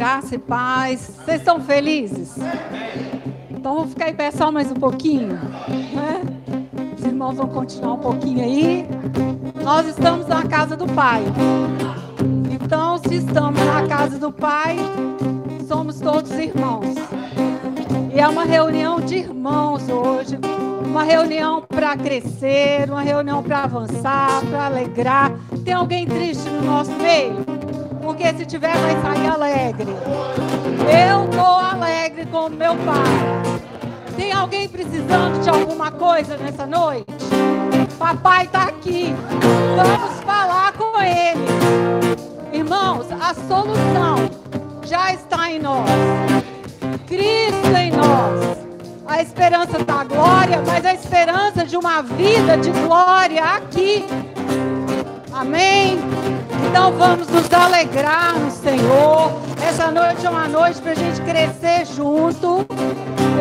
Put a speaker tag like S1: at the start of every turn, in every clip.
S1: Graça e paz. Vocês estão felizes? Então vamos ficar em pé só mais um pouquinho. Né? Os irmãos vão continuar um pouquinho aí. Nós estamos na casa do Pai. Então, se estamos na casa do Pai, somos todos irmãos. E é uma reunião de irmãos hoje. Uma reunião para crescer, uma reunião para avançar, para alegrar. Tem alguém triste no nosso meio? Porque se tiver vai sair alegre. Eu estou alegre com o meu pai. Tem alguém precisando de alguma coisa nessa noite? Papai está aqui. Vamos falar com ele. Irmãos, a solução já está em nós. Cristo em nós. A esperança da glória, mas a esperança de uma vida de glória aqui. Amém? Então vamos nos alegrar no Senhor. Essa noite é uma noite para a gente crescer junto.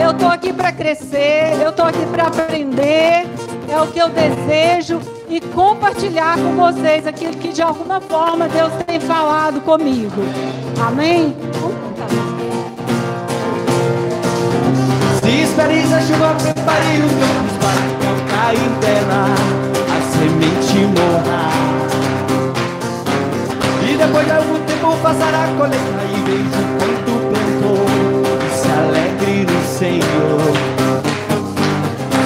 S1: Eu estou aqui para crescer, eu estou aqui para aprender. É o que eu desejo e compartilhar com vocês aquilo que de alguma forma Deus tem falado comigo. Amém?
S2: Se esperes a chuva, prepare os campos para não cair dela, a semente morra depois de algum tempo passará a colheita e vejo quanto plantou e se alegre no Senhor.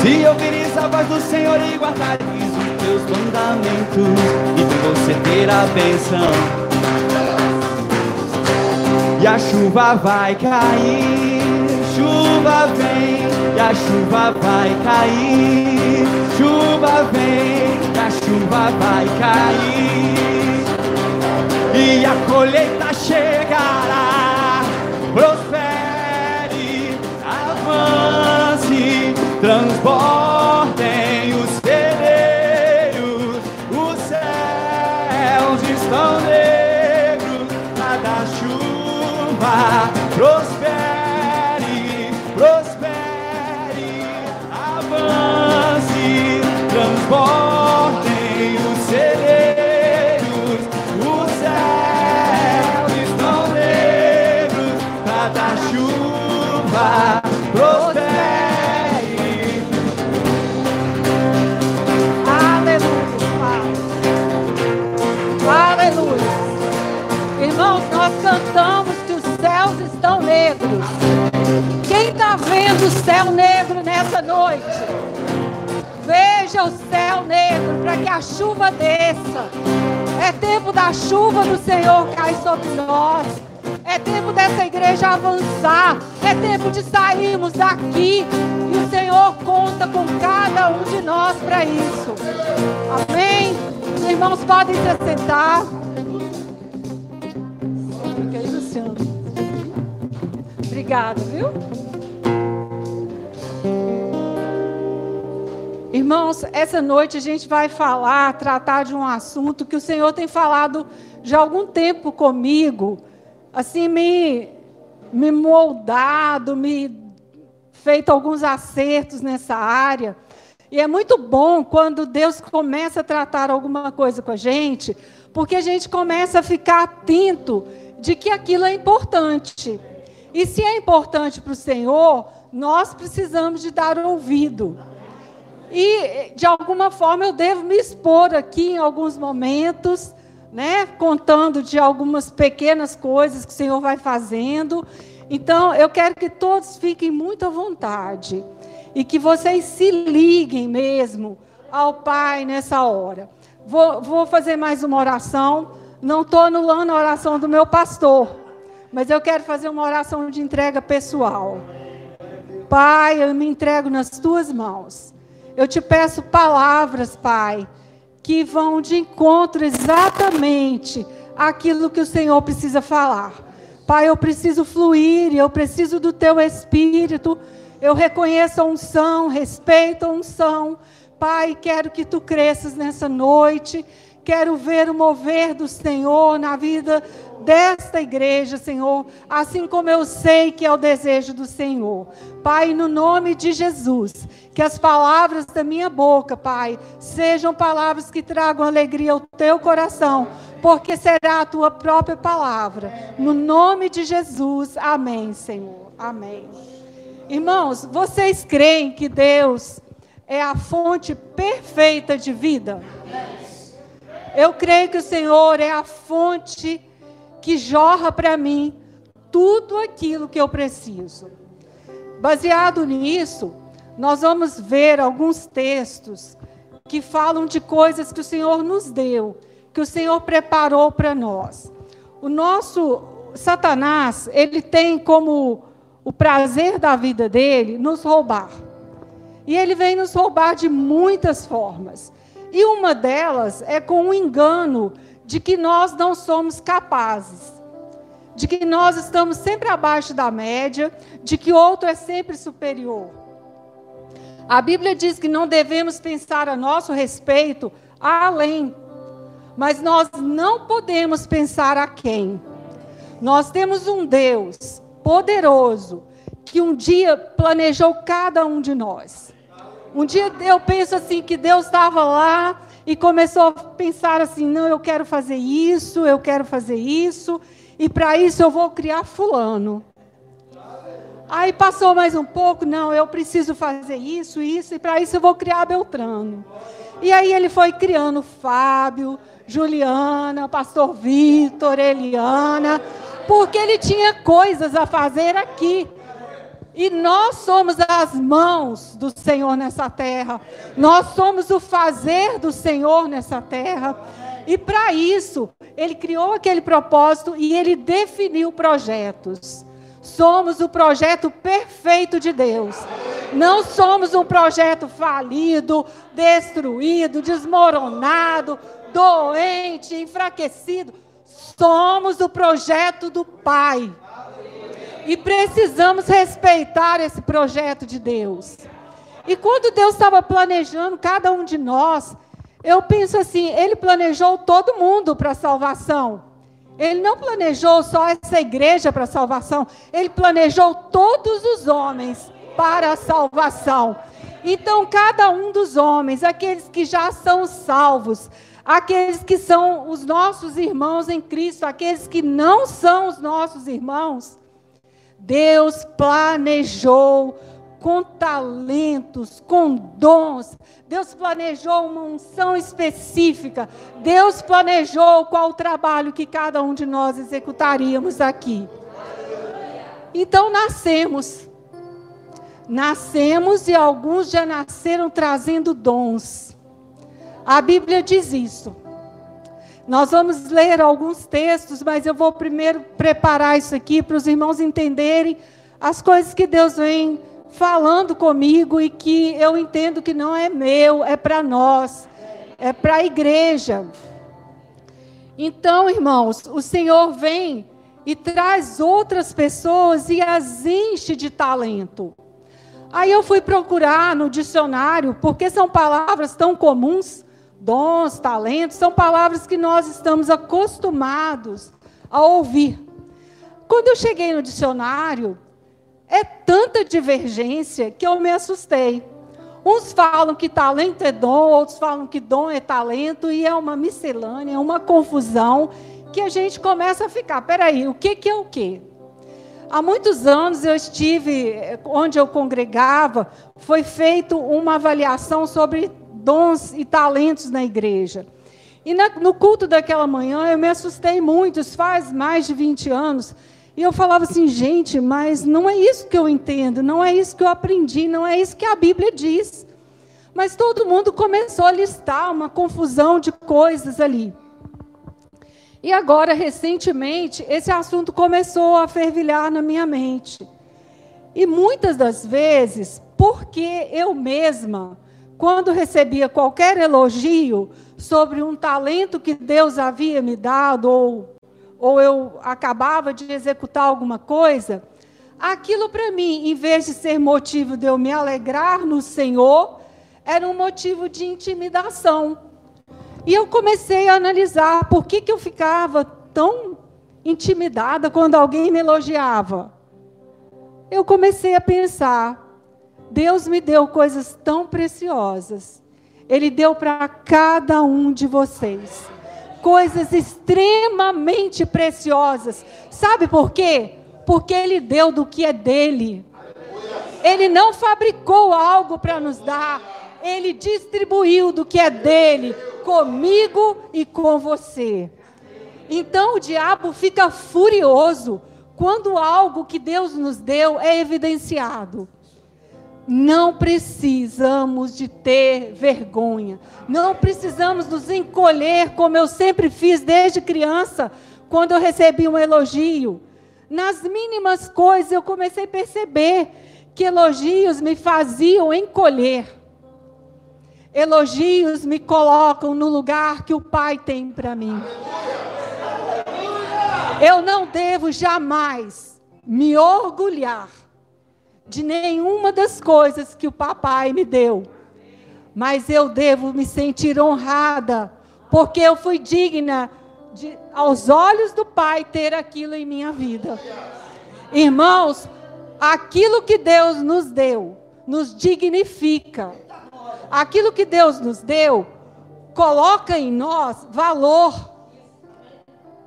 S2: Se ouvires a voz do Senhor e guardares os teus mandamentos, então você terá bênção. E a chuva vai cair, chuva vem, e a chuva vai cair, chuva vem, e a chuva vai cair e a colheita chegará. Prospere, avance, transbordem os celeiros, os céus estão negros, nada chuva. Prospere, prospere, avance, transbordem.
S1: O céu negro nessa noite. Veja o céu negro para que a chuva desça. É tempo da chuva do Senhor cair sobre nós. É tempo dessa igreja avançar. É tempo de sairmos daqui. E o Senhor conta com cada um de nós para isso. Amém? Os irmãos podem se assentar. Fica aí, Luciano. Obrigada, viu? Irmãos, essa noite a gente vai falar, tratar de um assunto que o Senhor tem falado já há algum tempo comigo, assim, me, me moldado, me feito alguns acertos nessa área. E é muito bom quando Deus começa a tratar alguma coisa com a gente, porque a gente começa a ficar atento de que aquilo é importante. E se é importante para o Senhor, nós precisamos de dar ouvido. E, de alguma forma, eu devo me expor aqui em alguns momentos, né? contando de algumas pequenas coisas que o Senhor vai fazendo. Então, eu quero que todos fiquem muito à vontade e que vocês se liguem mesmo ao Pai nessa hora. Vou, vou fazer mais uma oração. Não estou anulando a oração do meu pastor, mas eu quero fazer uma oração de entrega pessoal. Pai, eu me entrego nas tuas mãos. Eu te peço palavras, Pai, que vão de encontro exatamente àquilo que o Senhor precisa falar. Pai, eu preciso fluir, eu preciso do teu espírito. Eu reconheço a unção, respeito a unção. Pai, quero que tu cresças nessa noite. Quero ver o mover do Senhor na vida desta igreja, Senhor, assim como eu sei que é o desejo do Senhor. Pai, no nome de Jesus, que as palavras da minha boca, Pai, sejam palavras que tragam alegria ao teu coração, porque será a tua própria palavra. No nome de Jesus, amém, Senhor. Amém. Irmãos, vocês creem que Deus é a fonte perfeita de vida? Eu creio que o Senhor é a fonte que jorra para mim tudo aquilo que eu preciso. Baseado nisso, nós vamos ver alguns textos que falam de coisas que o Senhor nos deu, que o Senhor preparou para nós. O nosso Satanás, ele tem como o prazer da vida dele nos roubar. E ele vem nos roubar de muitas formas. E uma delas é com o engano de que nós não somos capazes, de que nós estamos sempre abaixo da média, de que outro é sempre superior. A Bíblia diz que não devemos pensar a nosso respeito além, mas nós não podemos pensar a quem. Nós temos um Deus poderoso que um dia planejou cada um de nós. Um dia eu penso assim que Deus estava lá e começou a pensar assim: não, eu quero fazer isso, eu quero fazer isso, e para isso eu vou criar Fulano. Aí passou mais um pouco, não, eu preciso fazer isso, isso, e para isso eu vou criar Beltrano. E aí ele foi criando Fábio, Juliana, Pastor Vitor, Eliana, porque ele tinha coisas a fazer aqui. E nós somos as mãos do Senhor nessa terra. Nós somos o fazer do Senhor nessa terra. E para isso, ele criou aquele propósito e ele definiu projetos. Somos o projeto perfeito de Deus. Não somos um projeto falido, destruído, desmoronado, doente, enfraquecido. Somos o projeto do Pai. E precisamos respeitar esse projeto de Deus. E quando Deus estava planejando cada um de nós, eu penso assim: Ele planejou todo mundo para a salvação. Ele não planejou só essa igreja para a salvação, ele planejou todos os homens para a salvação. Então, cada um dos homens, aqueles que já são salvos, aqueles que são os nossos irmãos em Cristo, aqueles que não são os nossos irmãos, Deus planejou com talentos, com dons. Deus planejou uma unção específica. Deus planejou qual o trabalho que cada um de nós executaríamos aqui. Então nascemos. Nascemos e alguns já nasceram trazendo dons. A Bíblia diz isso. Nós vamos ler alguns textos, mas eu vou primeiro preparar isso aqui para os irmãos entenderem as coisas que Deus vem falando comigo e que eu entendo que não é meu, é para nós, é para a igreja. Então, irmãos, o Senhor vem e traz outras pessoas e as enche de talento. Aí eu fui procurar no dicionário, porque são palavras tão comuns, dons, talentos, são palavras que nós estamos acostumados a ouvir. Quando eu cheguei no dicionário, é tanta divergência que eu me assustei. Uns falam que talento é dom, outros falam que dom é talento, e é uma miscelânea, uma confusão, que a gente começa a ficar, peraí, o que, que é o quê? Há muitos anos eu estive, onde eu congregava, foi feita uma avaliação sobre dons e talentos na igreja. E na, no culto daquela manhã eu me assustei muito, isso faz mais de 20 anos. E eu falava assim, gente, mas não é isso que eu entendo, não é isso que eu aprendi, não é isso que a Bíblia diz. Mas todo mundo começou a listar uma confusão de coisas ali. E agora, recentemente, esse assunto começou a fervilhar na minha mente. E muitas das vezes, porque eu mesma, quando recebia qualquer elogio sobre um talento que Deus havia me dado, ou, ou eu acabava de executar alguma coisa, aquilo para mim, em vez de ser motivo de eu me alegrar no Senhor, era um motivo de intimidação. E eu comecei a analisar por que, que eu ficava tão intimidada quando alguém me elogiava. Eu comecei a pensar: Deus me deu coisas tão preciosas. Ele deu para cada um de vocês. Coisas extremamente preciosas. Sabe por quê? Porque Ele deu do que é dele. Ele não fabricou algo para nos dar, Ele distribuiu do que é dele, comigo e com você. Então o diabo fica furioso quando algo que Deus nos deu é evidenciado. Não precisamos de ter vergonha. Não precisamos nos encolher como eu sempre fiz desde criança, quando eu recebi um elogio. Nas mínimas coisas eu comecei a perceber que elogios me faziam encolher. Elogios me colocam no lugar que o Pai tem para mim. Eu não devo jamais me orgulhar de nenhuma das coisas que o papai me deu, mas eu devo me sentir honrada, porque eu fui digna de, aos olhos do Pai, ter aquilo em minha vida. Irmãos, aquilo que Deus nos deu, nos dignifica. Aquilo que Deus nos deu, coloca em nós valor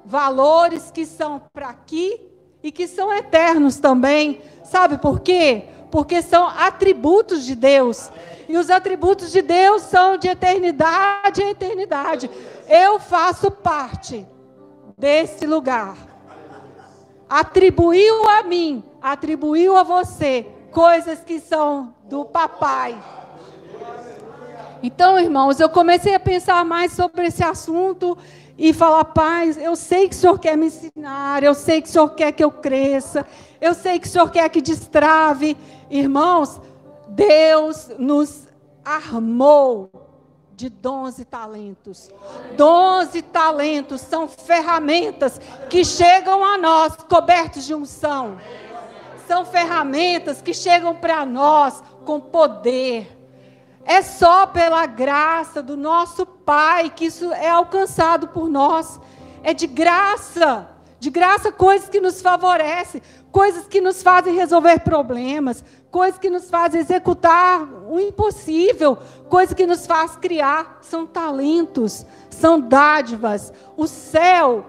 S1: valores que são para aqui e que são eternos também. Sabe por quê? Porque são atributos de Deus. E os atributos de Deus são de eternidade a eternidade. Eu faço parte desse lugar. Atribuiu a mim, atribuiu a você coisas que são do papai. Então, irmãos, eu comecei a pensar mais sobre esse assunto e falar, Pai, eu sei que o Senhor quer me ensinar, eu sei que o Senhor quer que eu cresça, eu sei que o Senhor quer que destrave. Irmãos, Deus nos armou de dons e talentos. Dons e talentos são ferramentas que chegam a nós cobertos de unção. São ferramentas que chegam para nós com poder é só pela graça do nosso Pai que isso é alcançado por nós. É de graça. De graça, coisas que nos favorecem, coisas que nos fazem resolver problemas, coisas que nos fazem executar o impossível, coisas que nos faz criar. São talentos, são dádivas. O céu,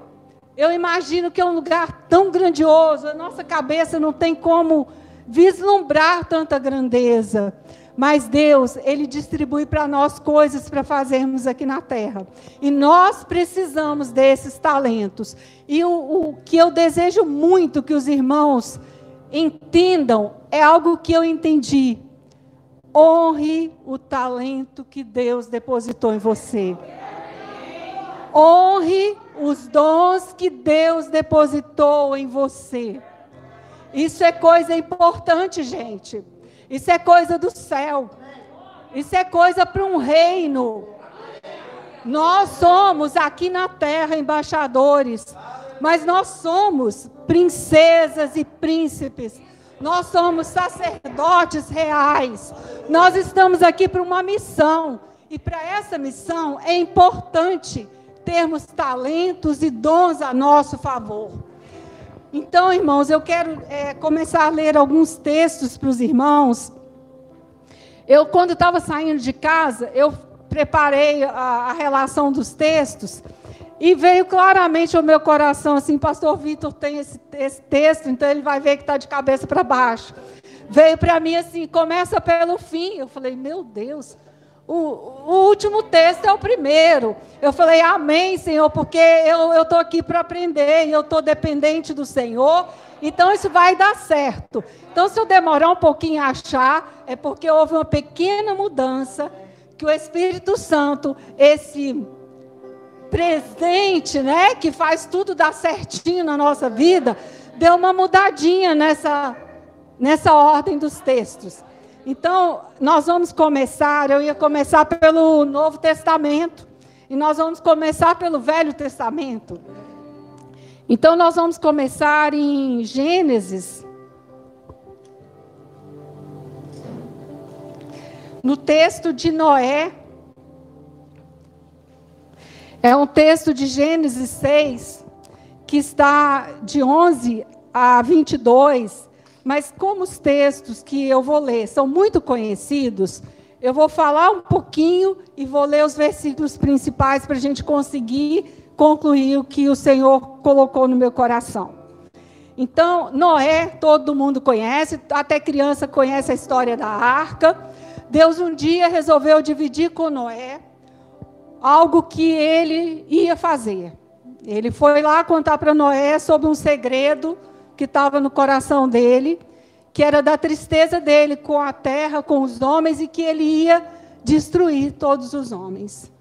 S1: eu imagino que é um lugar tão grandioso, a nossa cabeça não tem como vislumbrar tanta grandeza. Mas Deus, Ele distribui para nós coisas para fazermos aqui na terra. E nós precisamos desses talentos. E o, o, que eu desejo muito que os irmãos entendam é algo que eu entendi. Honre o talento que Deus depositou em você. Honre os dons que Deus depositou em você. Isso é coisa importante, gente. Isso é coisa do céu. Isso é coisa para um reino. Nós somos aqui na terra embaixadores, mas nós somos princesas e príncipes. Nós somos sacerdotes reais. Nós estamos aqui para uma missão. E para essa missão é importante termos talentos e dons a nosso favor. Então, irmãos, eu quero é, começar a ler alguns textos para os irmãos. Eu, quando estava saindo de casa, eu preparei a, a, relação dos textos e veio claramente ao meu coração assim, Pastor Vitor tem esse, esse texto, então ele vai ver que está de cabeça para baixo. Veio para mim assim, começa pelo fim. Eu falei, meu Deus, o, o, último texto é o primeiro. Eu falei, Amém, Senhor, porque eu estou aqui para aprender e eu estou dependente do Senhor. Então isso vai dar certo. Então, se eu demorar um pouquinho a achar, é porque houve uma pequena mudança que o Espírito Santo, esse presente, né, que faz tudo dar certinho na nossa vida, deu uma mudadinha nessa, nessa ordem dos textos. Então, nós vamos começar, eu ia começar pelo Novo Testamento, e nós vamos começar pelo Velho Testamento. Então, nós vamos começar em Gênesis. No texto de Noé. É um texto de Gênesis 6, que está de 11 a 22. Mas como os textos que eu vou ler são muito conhecidos, eu vou falar um pouquinho e vou ler os versículos principais para a gente conseguir concluir o que o Senhor colocou no meu coração. Então, Noé, todo mundo conhece, até criança conhece a história da arca. Deus um dia resolveu dividir com Noé algo que ele ia fazer. Ele foi lá contar para Noé sobre um segredo que estava no coração dele, que era da tristeza dele com a terra, com os homens, e que ele ia destruir todos os homens.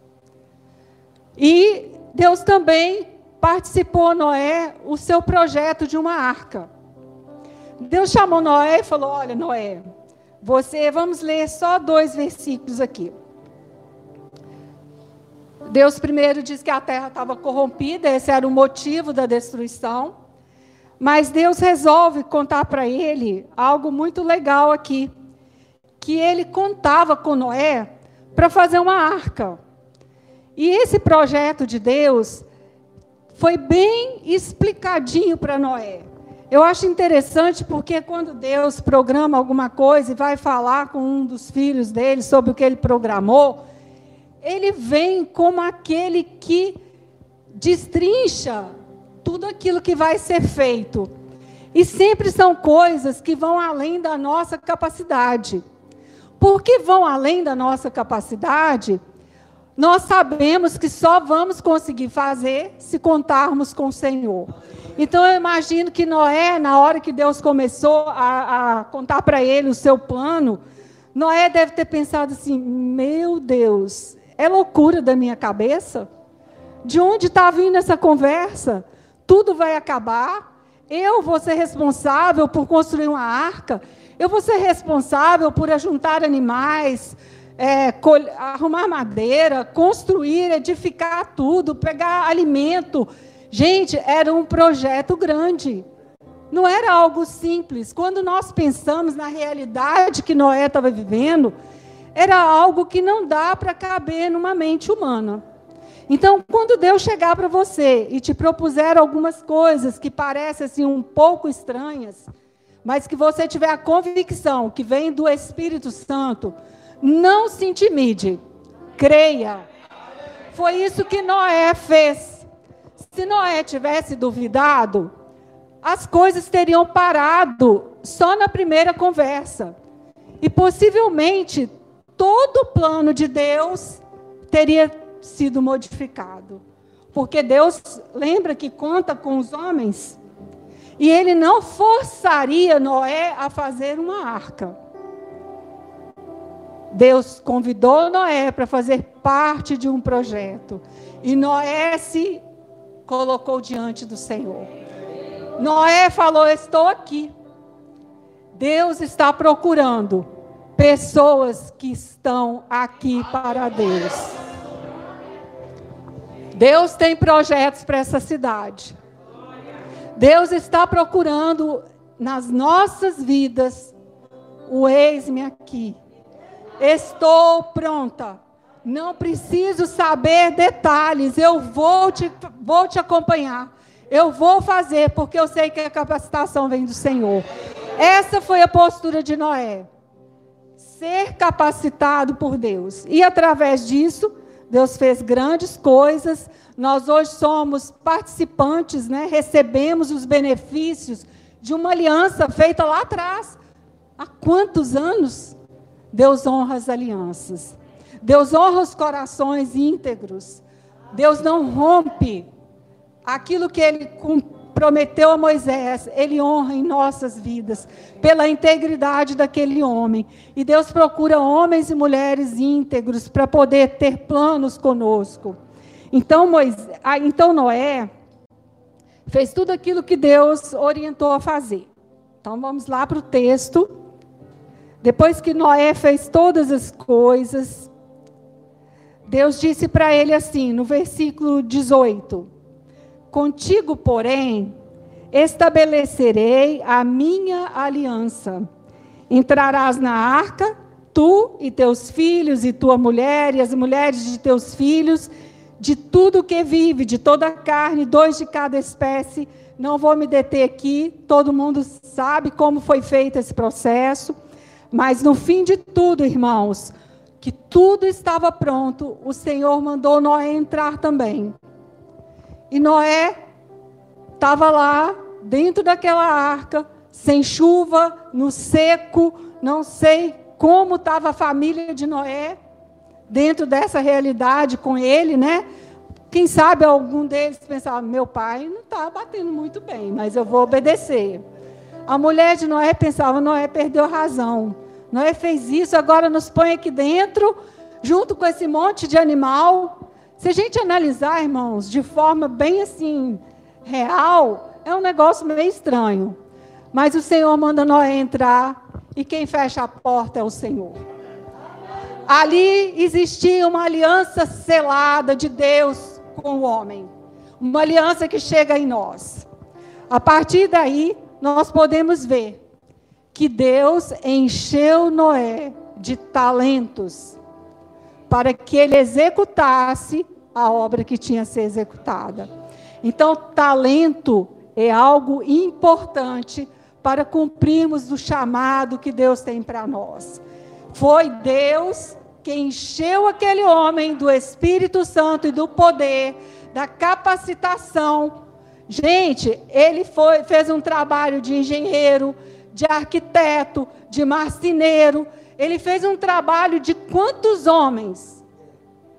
S1: E Deus também participou, Noé, o seu projeto de uma arca. Deus chamou Noé e falou: Olha, Noé, você, vamos ler só dois versículos aqui. Deus primeiro diz que a terra estava corrompida, esse era o motivo da destruição. Mas Deus resolve contar para ele algo muito legal aqui, que ele contava com Noé para fazer uma arca. E esse projeto de Deus foi bem explicadinho para Noé. Eu acho interessante porque quando Deus programa alguma coisa e vai falar com um dos filhos dele sobre o que ele programou, ele vem como aquele que destrincha tudo aquilo que vai ser feito. E sempre são coisas que vão além da nossa capacidade. Porque vão além da nossa capacidade, nós sabemos que só vamos conseguir fazer se contarmos com o Senhor. Então eu imagino que Noé, na hora que Deus começou a, a contar para ele o seu plano, Noé deve ter pensado assim: meu Deus, é loucura da minha cabeça? De onde está vindo essa conversa? Tudo vai acabar? Eu vou ser responsável por construir uma arca? Eu vou ser responsável por ajuntar animais, é, arrumar madeira, construir, edificar tudo, pegar alimento. Gente, era um projeto grande. Não era algo simples. Quando nós pensamos na realidade que Noé estava vivendo, era algo que não dá para caber numa mente humana. Então, quando Deus chegar para você e te propuser algumas coisas que parecem assim um pouco estranhas, mas que você tiver a convicção que vem do Espírito Santo, não se intimide, creia. Foi isso que Noé fez. Se Noé tivesse duvidado, as coisas teriam parado só na primeira conversa. E possivelmente todo o plano de Deus teria sido modificado. Porque Deus lembra que conta com os homens e ele não forçaria Noé a fazer uma arca. Deus convidou Noé para fazer parte de um projeto. E Noé se colocou diante do Senhor. Noé falou: Estou aqui. Deus está procurando pessoas que estão aqui para Deus. Deus tem projetos para essa cidade. Deus está procurando nas nossas vidas o eis-me aqui. Estou pronta. Não preciso saber detalhes. Eu vou te, vou te acompanhar. Eu vou fazer, porque eu sei que a capacitação vem do Senhor. Essa foi a postura de Noé ser capacitado por Deus. E através disso, Deus fez grandes coisas. Nós hoje somos participantes, né? recebemos os benefícios de uma aliança feita lá atrás. Há quantos anos Deus honra as alianças? Deus honra os corações íntegros. Deus não rompe aquilo que ele prometeu a Moisés, ele honra em nossas vidas, pela integridade daquele homem. E Deus procura homens e mulheres íntegros para poder ter planos conosco. Então, Moisés, então Noé fez tudo aquilo que Deus orientou a fazer. Então vamos lá para o texto. Depois que Noé fez todas as coisas, Deus disse para ele assim, no versículo 18: Contigo, porém, estabelecerei a minha aliança. Entrarás na arca, tu e teus filhos, e tua mulher, e as mulheres de teus filhos, de tudo que vive, de toda a carne, dois de cada espécie. Não vou me deter aqui, todo mundo sabe como foi feito esse processo. Mas no fim de tudo, irmãos, que tudo estava pronto, o Senhor mandou Noé entrar também. E Noé estava lá, dentro daquela arca, sem chuva, no seco, não sei como estava a família de Noé, dentro dessa realidade com ele, né? Quem sabe algum deles pensava: meu pai não está batendo muito bem, mas eu vou obedecer. A mulher de Noé pensava: Noé perdeu razão. Noé fez isso, agora nos põe aqui dentro, junto com esse monte de animal. Se a gente analisar, irmãos, de forma bem assim, real, é um negócio meio estranho. Mas o Senhor manda Noé entrar e quem fecha a porta é o Senhor. Ali existia uma aliança selada de Deus com o homem. Uma aliança que chega em nós. A partir daí, nós podemos ver que Deus encheu Noé de talentos para que ele executasse a obra que tinha a ser executada. Então, talento é algo importante para cumprirmos o chamado que Deus tem para nós. Foi Deus que encheu aquele homem do Espírito Santo e do poder, da capacitação. Gente, ele foi, fez um trabalho de engenheiro, de arquiteto, de marceneiro. Ele fez um trabalho de quantos homens?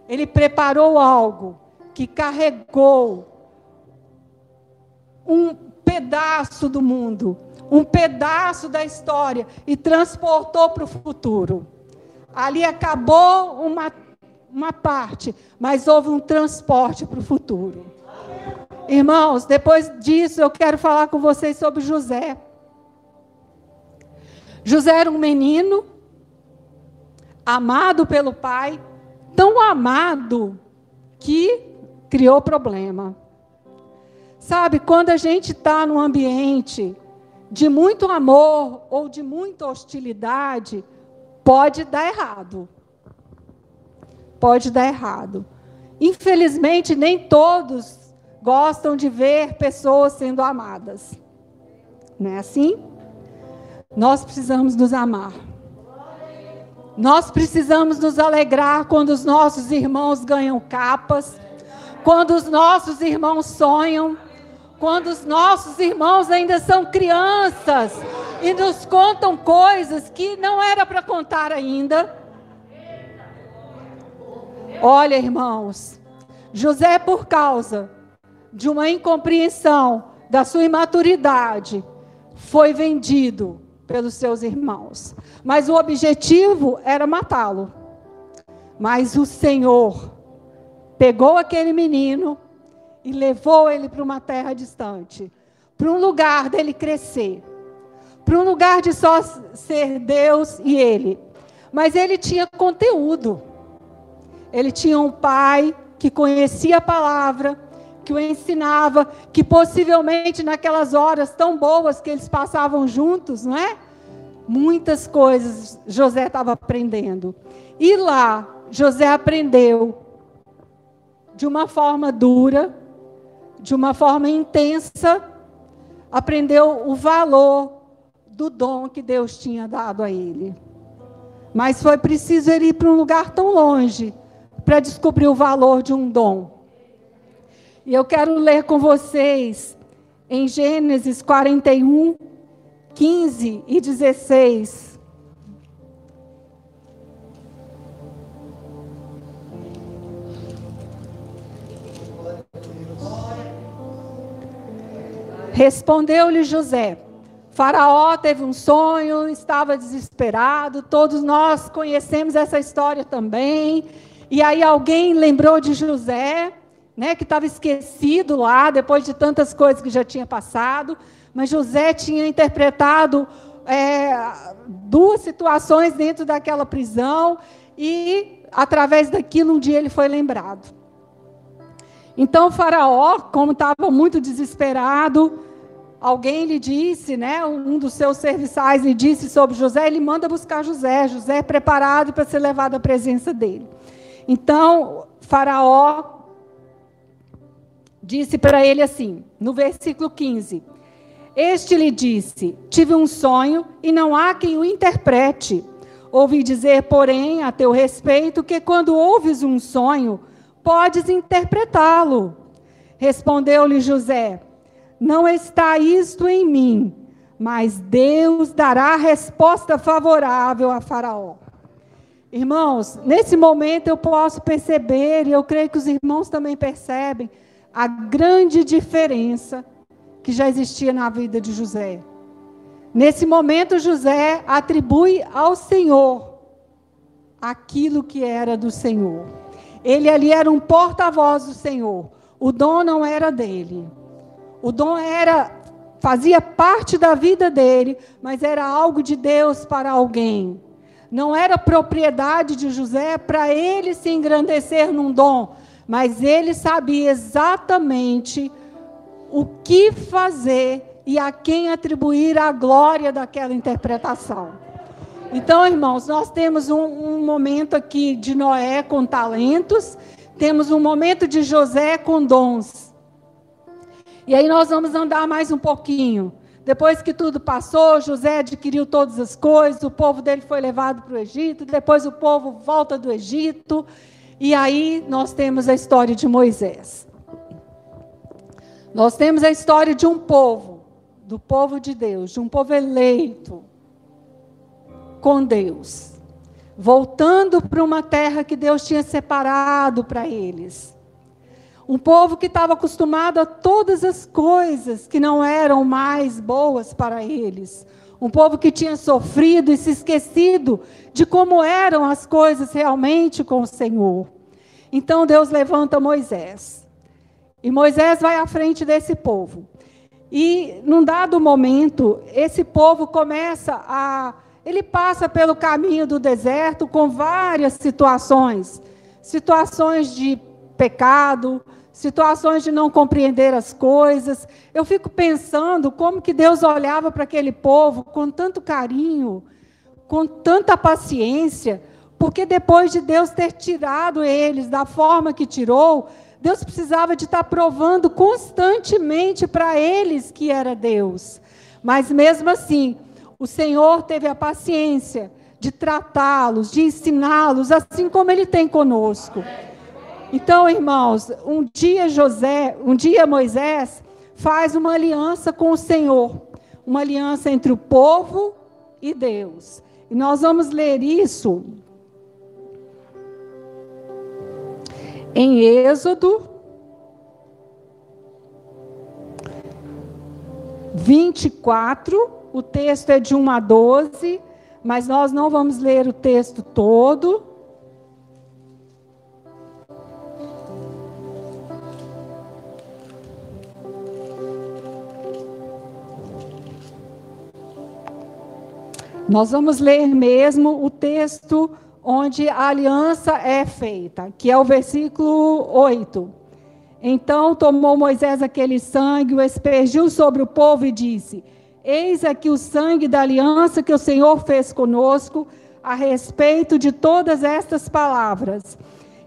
S1: Ele preparou algo que carregou um pedaço do mundo, um pedaço da história e transportou para o futuro. Ali acabou uma, uma parte, mas houve um transporte para o futuro. Irmãos, depois disso eu quero falar com vocês sobre José. José era um menino amado pelo pai, tão amado que criou problema. Sabe, quando a gente está num ambiente de muito amor ou de muita hostilidade, pode dar errado. Pode dar errado. Infelizmente, nem todos gostam de ver pessoas sendo amadas. Não é assim? Nós precisamos nos amar. Nós precisamos nos alegrar quando os nossos irmãos ganham capas, quando os nossos irmãos sonham, quando os nossos irmãos ainda são crianças e nos contam coisas que não era para contar ainda. Olha, irmãos, José, por causa de uma incompreensão da sua imaturidade, foi vendido pelos seus irmãos. Mas o objetivo era matá-lo. Mas o Senhor pegou aquele menino e levou ele para uma terra distante, para um lugar dele crescer para um lugar de só ser Deus e ele. Mas ele tinha conteúdo. Ele tinha um pai que conhecia a palavra, que o ensinava, que possivelmente naquelas horas tão boas que eles passavam juntos, não é? Muitas coisas José estava aprendendo. E lá, José aprendeu de uma forma dura, de uma forma intensa, aprendeu o valor do dom que Deus tinha dado a ele. Mas foi preciso ele ir para um lugar tão longe para descobrir o valor de um dom. E eu quero ler com vocês em Gênesis 41, 15 e 16. Respondeu-lhe José: Faraó teve um sonho, estava desesperado, todos nós conhecemos essa história também. E aí alguém lembrou de José, né, que estava esquecido lá, depois de tantas coisas que já tinha passado. Mas José tinha interpretado é, duas situações dentro daquela prisão e, através daquilo, um dia ele foi lembrado. Então, Faraó, como estava muito desesperado, alguém lhe disse, né, um dos seus serviçais lhe disse sobre José, ele manda buscar José. José é preparado para ser levado à presença dele. Então, Faraó disse para ele assim, no versículo 15: Este lhe disse: Tive um sonho e não há quem o interprete. Ouvi dizer, porém, a teu respeito, que quando ouves um sonho, podes interpretá-lo. Respondeu-lhe José: Não está isto em mim, mas Deus dará resposta favorável a Faraó. Irmãos, nesse momento eu posso perceber, e eu creio que os irmãos também percebem, a grande diferença que já existia na vida de José. Nesse momento, José atribui ao Senhor aquilo que era do Senhor. Ele ali era um porta-voz do Senhor. O dom não era dele. O dom era fazia parte da vida dele, mas era algo de Deus para alguém. Não era propriedade de José para ele se engrandecer num dom, mas ele sabia exatamente o que fazer e a quem atribuir a glória daquela interpretação. Então, irmãos, nós temos um, um momento aqui de Noé com talentos, temos um momento de José com dons. E aí nós vamos andar mais um pouquinho. Depois que tudo passou, José adquiriu todas as coisas, o povo dele foi levado para o Egito, depois o povo volta do Egito, e aí nós temos a história de Moisés. Nós temos a história de um povo, do povo de Deus, de um povo eleito com Deus, voltando para uma terra que Deus tinha separado para eles. Um povo que estava acostumado a todas as coisas que não eram mais boas para eles. Um povo que tinha sofrido e se esquecido de como eram as coisas realmente com o Senhor. Então Deus levanta Moisés. E Moisés vai à frente desse povo. E num dado momento, esse povo começa a. Ele passa pelo caminho do deserto com várias situações. Situações de pecado, situações de não compreender as coisas. Eu fico pensando como que Deus olhava para aquele povo com tanto carinho, com tanta paciência, porque depois de Deus ter tirado eles da forma que tirou, Deus precisava de estar provando constantemente para eles que era Deus. Mas mesmo assim, o Senhor teve a paciência de tratá-los, de ensiná-los, assim como Ele tem conosco. Então, irmãos, um dia José, um dia Moisés faz uma aliança com o Senhor, uma aliança entre o povo e Deus. E nós vamos ler isso em Êxodo 24, o texto é de 1 a 12, mas nós não vamos ler o texto todo. Nós vamos ler mesmo o texto onde a aliança é feita, que é o versículo 8. Então tomou Moisés aquele sangue, o aspergiu sobre o povo e disse: Eis aqui o sangue da aliança que o Senhor fez conosco a respeito de todas estas palavras.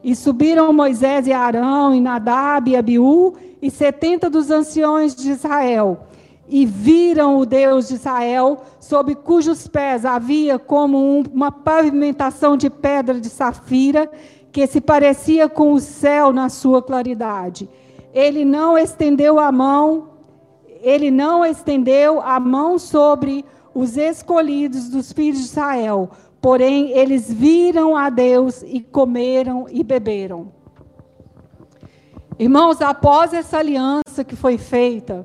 S1: E subiram Moisés e Arão, e Nadab e Abiú, e setenta dos anciões de Israel e viram o Deus de Israel, sob cujos pés havia como um, uma pavimentação de pedra de safira, que se parecia com o céu na sua claridade. Ele não estendeu a mão, ele não estendeu a mão sobre os escolhidos dos filhos de Israel, porém eles viram a Deus e comeram e beberam. Irmãos, após essa aliança que foi feita,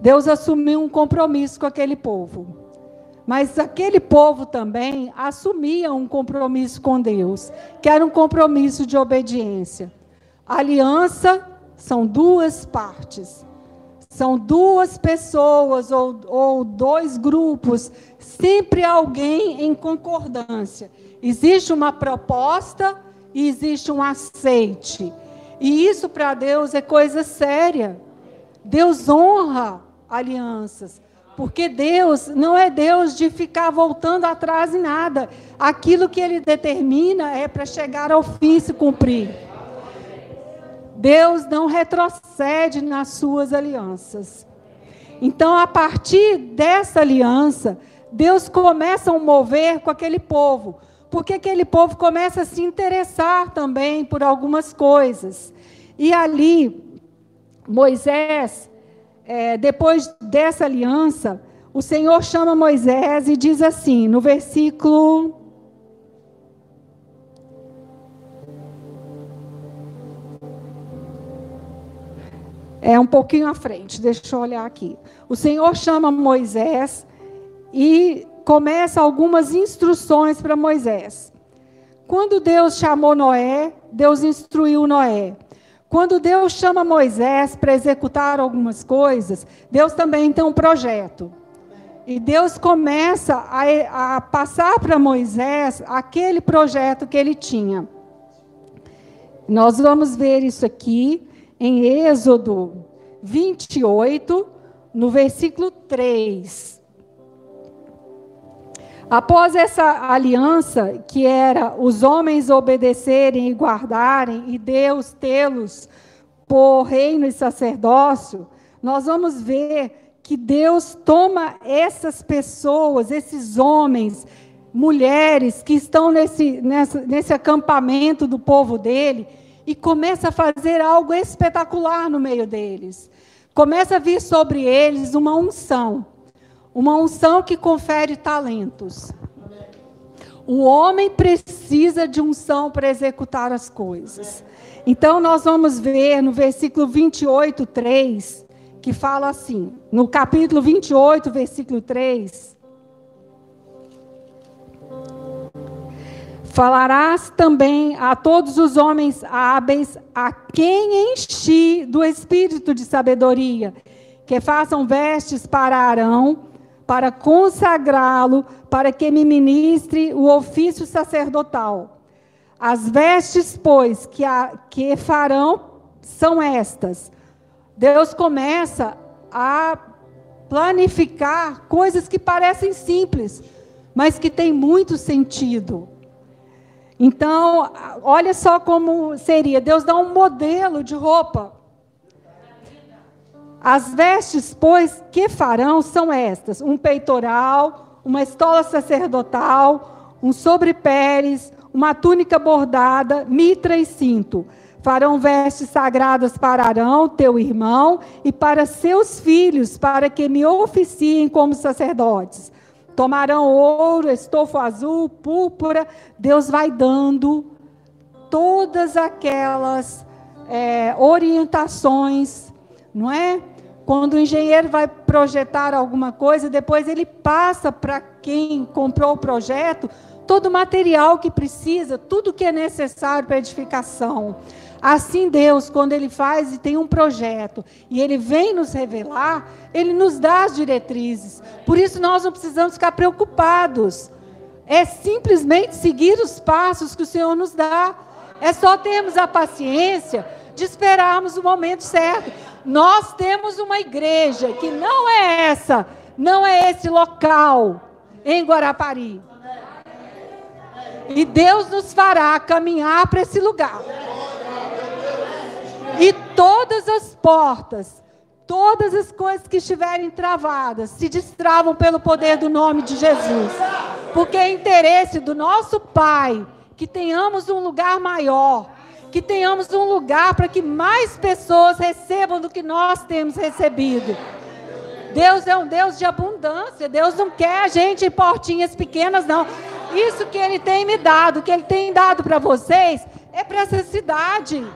S1: Deus assumiu um compromisso com aquele povo. Mas aquele povo também assumia um compromisso com Deus, que era um compromisso de obediência. aliança são duas partes. São duas pessoas ou, ou dois grupos, sempre alguém em concordância. Existe uma proposta e existe um aceite. E isso para Deus é coisa séria. Deus honra alianças. Porque Deus não é Deus de ficar voltando atrás em nada. Aquilo que Ele determina é para chegar ao fim e se cumprir. Deus não retrocede nas suas alianças. Então, a partir dessa aliança, Deus começa a mover com aquele povo. Porque aquele povo começa a se interessar também por algumas coisas. E ali, Moisés, é, depois dessa aliança, o Senhor chama Moisés e diz assim, no versículo. É um pouquinho à frente, deixa eu olhar aqui. O Senhor chama Moisés e começa algumas instruções para Moisés. Quando Deus chamou Noé, Deus instruiu Noé. Quando Deus chama Moisés para executar algumas coisas, Deus também tem um projeto. E Deus começa a, a passar para Moisés aquele projeto que ele tinha. Nós vamos ver isso aqui em Êxodo 28, no versículo 3. Após essa aliança, que era os homens obedecerem e guardarem, e Deus tê-los por reino e sacerdócio, nós vamos ver que Deus toma essas pessoas, esses homens, mulheres que estão nesse, nessa, nesse acampamento do povo dele, e começa a fazer algo espetacular no meio deles. Começa a vir sobre eles uma unção uma unção que confere talentos. O homem precisa de unção para executar as coisas. Então, nós vamos ver no versículo 28, 3, que fala assim, no capítulo 28, versículo 3. Falarás também a todos os homens hábeis, a quem enchi do espírito de sabedoria, que façam vestes para Arão, para consagrá-lo, para que me ministre o ofício sacerdotal. As vestes, pois, que, a, que farão são estas. Deus começa a planificar coisas que parecem simples, mas que têm muito sentido. Então, olha só como seria: Deus dá um modelo de roupa. As vestes, pois, que farão são estas: um peitoral, uma estola sacerdotal, um sobrepéres, uma túnica bordada, mitra e cinto. Farão vestes sagradas para Arão, teu irmão, e para seus filhos, para que me oficiem como sacerdotes. Tomarão ouro, estofo azul, púrpura. Deus vai dando todas aquelas é, orientações não é? Quando o engenheiro vai projetar alguma coisa, depois ele passa para quem comprou o projeto todo o material que precisa, tudo que é necessário para edificação. Assim Deus, quando ele faz e tem um projeto, e ele vem nos revelar, ele nos dá as diretrizes. Por isso nós não precisamos ficar preocupados. É simplesmente seguir os passos que o Senhor nos dá. É só termos a paciência de esperarmos o momento certo. Nós temos uma igreja que não é essa, não é esse local em Guarapari. E Deus nos fará caminhar para esse lugar. E todas as portas, todas as coisas que estiverem travadas, se destravam pelo poder do nome de Jesus. Porque é interesse do nosso Pai que tenhamos um lugar maior que tenhamos um lugar para que mais pessoas recebam do que nós temos recebido. Deus é um Deus de abundância. Deus não quer a gente em portinhas pequenas, não. Isso que Ele tem me dado, que Ele tem dado para vocês, é para essa cidade.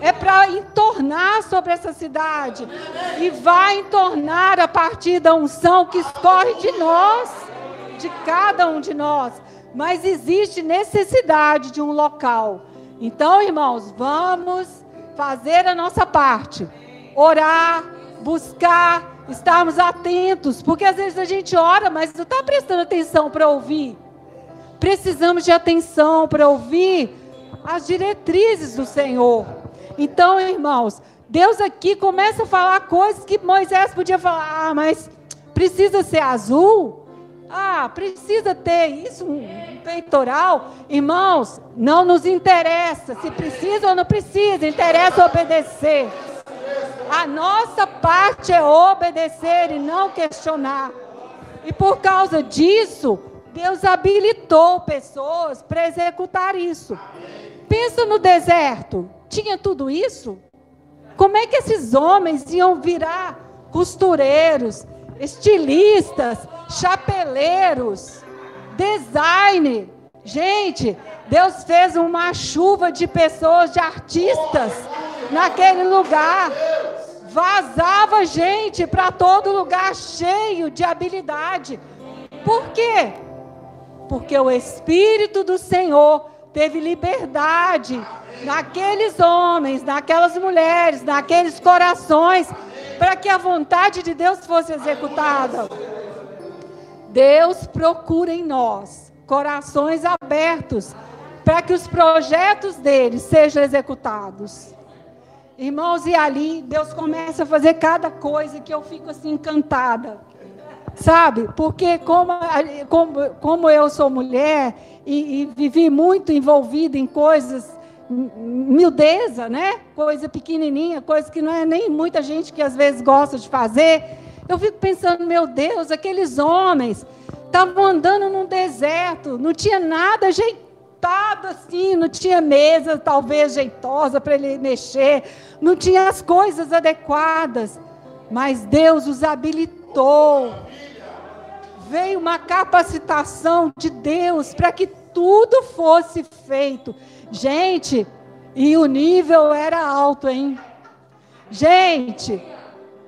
S1: É para entornar sobre essa cidade. E vai entornar a partir da unção que escorre de nós, de cada um de nós. Mas existe necessidade de um local então, irmãos, vamos fazer a nossa parte. Orar, buscar, estarmos atentos, porque às vezes a gente ora, mas não está prestando atenção para ouvir. Precisamos de atenção para ouvir as diretrizes do Senhor. Então, irmãos, Deus aqui começa a falar coisas que Moisés podia falar, ah, mas precisa ser azul? Ah, precisa ter isso, um peitoral. Irmãos, não nos interessa se precisa ou não precisa, interessa obedecer. A nossa parte é obedecer e não questionar. E por causa disso, Deus habilitou pessoas para executar isso. Pensa no deserto. Tinha tudo isso? Como é que esses homens iam virar costureiros, estilistas, chapeleiros, design? Gente, Deus fez uma chuva de pessoas, de artistas naquele lugar. Vazava gente para todo lugar cheio de habilidade. Por quê? Porque o Espírito do Senhor teve liberdade naqueles homens, naquelas mulheres, naqueles corações, para que a vontade de Deus fosse executada. Deus procura em nós corações abertos para que os projetos dele sejam executados. Irmãos, e ali Deus começa a fazer cada coisa que eu fico assim encantada. Sabe? Porque como, como, como eu sou mulher e, e vivi muito envolvida em coisas miudeza, né? Coisa pequenininha, coisa que não é nem muita gente que às vezes gosta de fazer. Eu fico pensando, meu Deus, aqueles homens estavam andando num deserto, não tinha nada ajeitado assim, não tinha mesa talvez jeitosa para ele mexer, não tinha as coisas adequadas, mas Deus os habilitou. Veio uma capacitação de Deus para que tudo fosse feito. Gente, e o nível era alto, hein? Gente,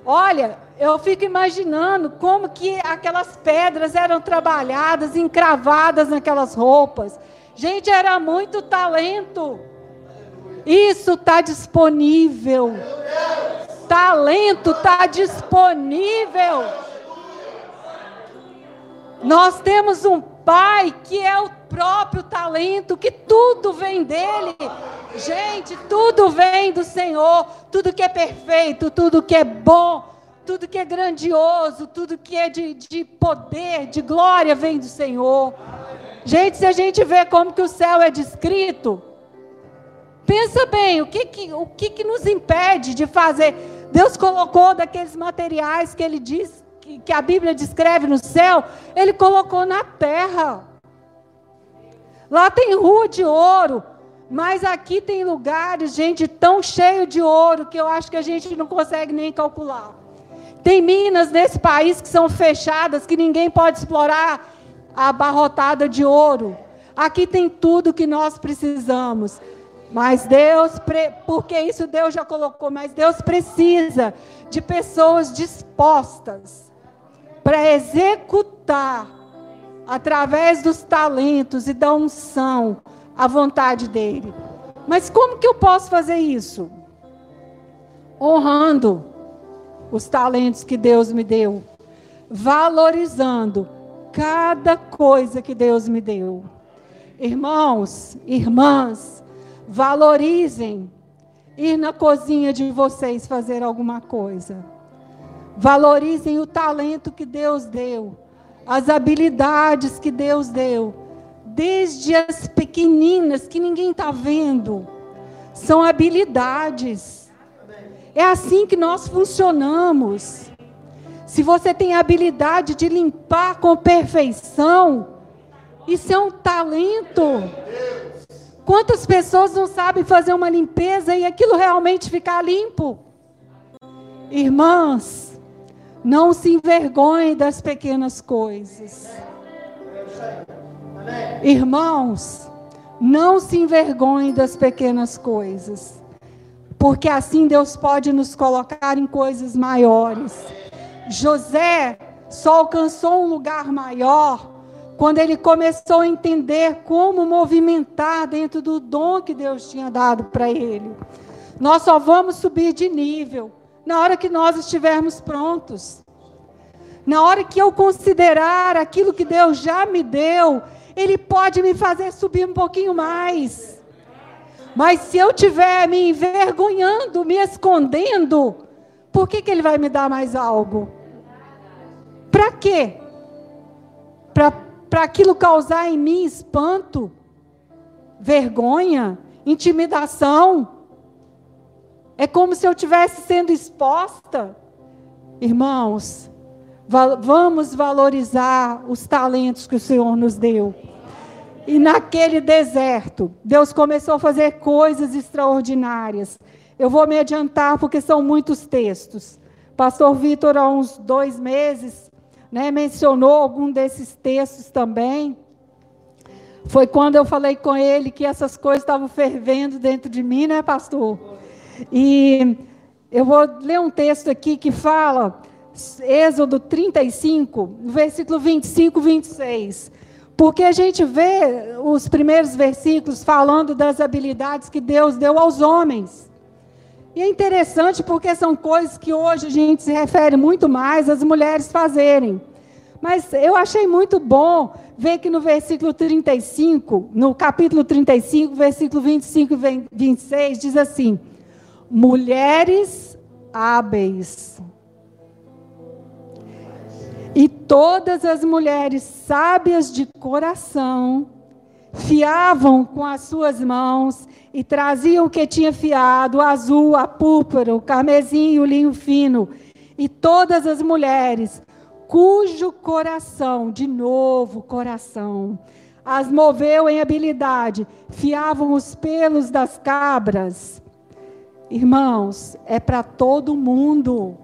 S1: olha, eu fico imaginando como que aquelas pedras eram trabalhadas, encravadas naquelas roupas. Gente, era muito talento. Isso está disponível. Talento está disponível. Nós temos um Pai que é o próprio talento, que tudo vem dele. Gente, tudo vem do Senhor. Tudo que é perfeito, tudo que é bom, tudo que é grandioso, tudo que é de, de poder, de glória vem do Senhor. Gente, se a gente vê como que o céu é descrito, Pensa bem, o que que, o que que nos impede de fazer? Deus colocou daqueles materiais que ele diz, que, que a Bíblia descreve no céu, ele colocou na terra. Lá tem rua de ouro, mas aqui tem lugares, gente, tão cheio de ouro que eu acho que a gente não consegue nem calcular. Tem minas nesse país que são fechadas, que ninguém pode explorar a abarrotada de ouro. Aqui tem tudo que nós precisamos. Mas Deus, porque isso Deus já colocou, mas Deus precisa de pessoas dispostas para executar através dos talentos e da unção a vontade dele. Mas como que eu posso fazer isso? Honrando os talentos que Deus me deu, valorizando cada coisa que Deus me deu. Irmãos, irmãs, Valorizem ir na cozinha de vocês fazer alguma coisa. Valorizem o talento que Deus deu, as habilidades que Deus deu, desde as pequeninas que ninguém está vendo. São habilidades. É assim que nós funcionamos. Se você tem a habilidade de limpar com perfeição, isso é um talento. Quantas pessoas não sabem fazer uma limpeza e aquilo realmente ficar limpo? Irmãs, não se envergonhem das pequenas coisas. Irmãos, não se envergonhem das pequenas coisas. Porque assim Deus pode nos colocar em coisas maiores. José só alcançou um lugar maior quando ele começou a entender como movimentar dentro do dom que Deus tinha dado para ele. Nós só vamos subir de nível na hora que nós estivermos prontos. Na hora que eu considerar aquilo que Deus já me deu, Ele pode me fazer subir um pouquinho mais. Mas se eu estiver me envergonhando, me escondendo, por que, que Ele vai me dar mais algo? Para quê? Para aquilo causar em mim espanto, vergonha, intimidação. É como se eu estivesse sendo exposta. Irmãos, vamos valorizar os talentos que o Senhor nos deu. E naquele deserto, Deus começou a fazer coisas extraordinárias. Eu vou me adiantar porque são muitos textos. Pastor Vitor, há uns dois meses, né, mencionou algum desses textos também. Foi quando eu falei com ele que essas coisas estavam fervendo dentro de mim, né, pastor? E eu vou ler um texto aqui que fala, Êxodo 35, versículo 25, 26. Porque a gente vê os primeiros versículos falando das habilidades que Deus deu aos homens. E é interessante porque são coisas que hoje a gente se refere muito mais às mulheres fazerem. Mas eu achei muito bom ver que no versículo 35, no capítulo 35, versículo 25 e 26, diz assim: Mulheres hábeis. E todas as mulheres sábias de coração fiavam com as suas mãos e traziam o que tinha fiado, o azul, a púrpura, o carmesim e o linho fino. E todas as mulheres cujo coração, de novo, coração, as moveu em habilidade, fiavam os pelos das cabras. Irmãos, é para todo mundo.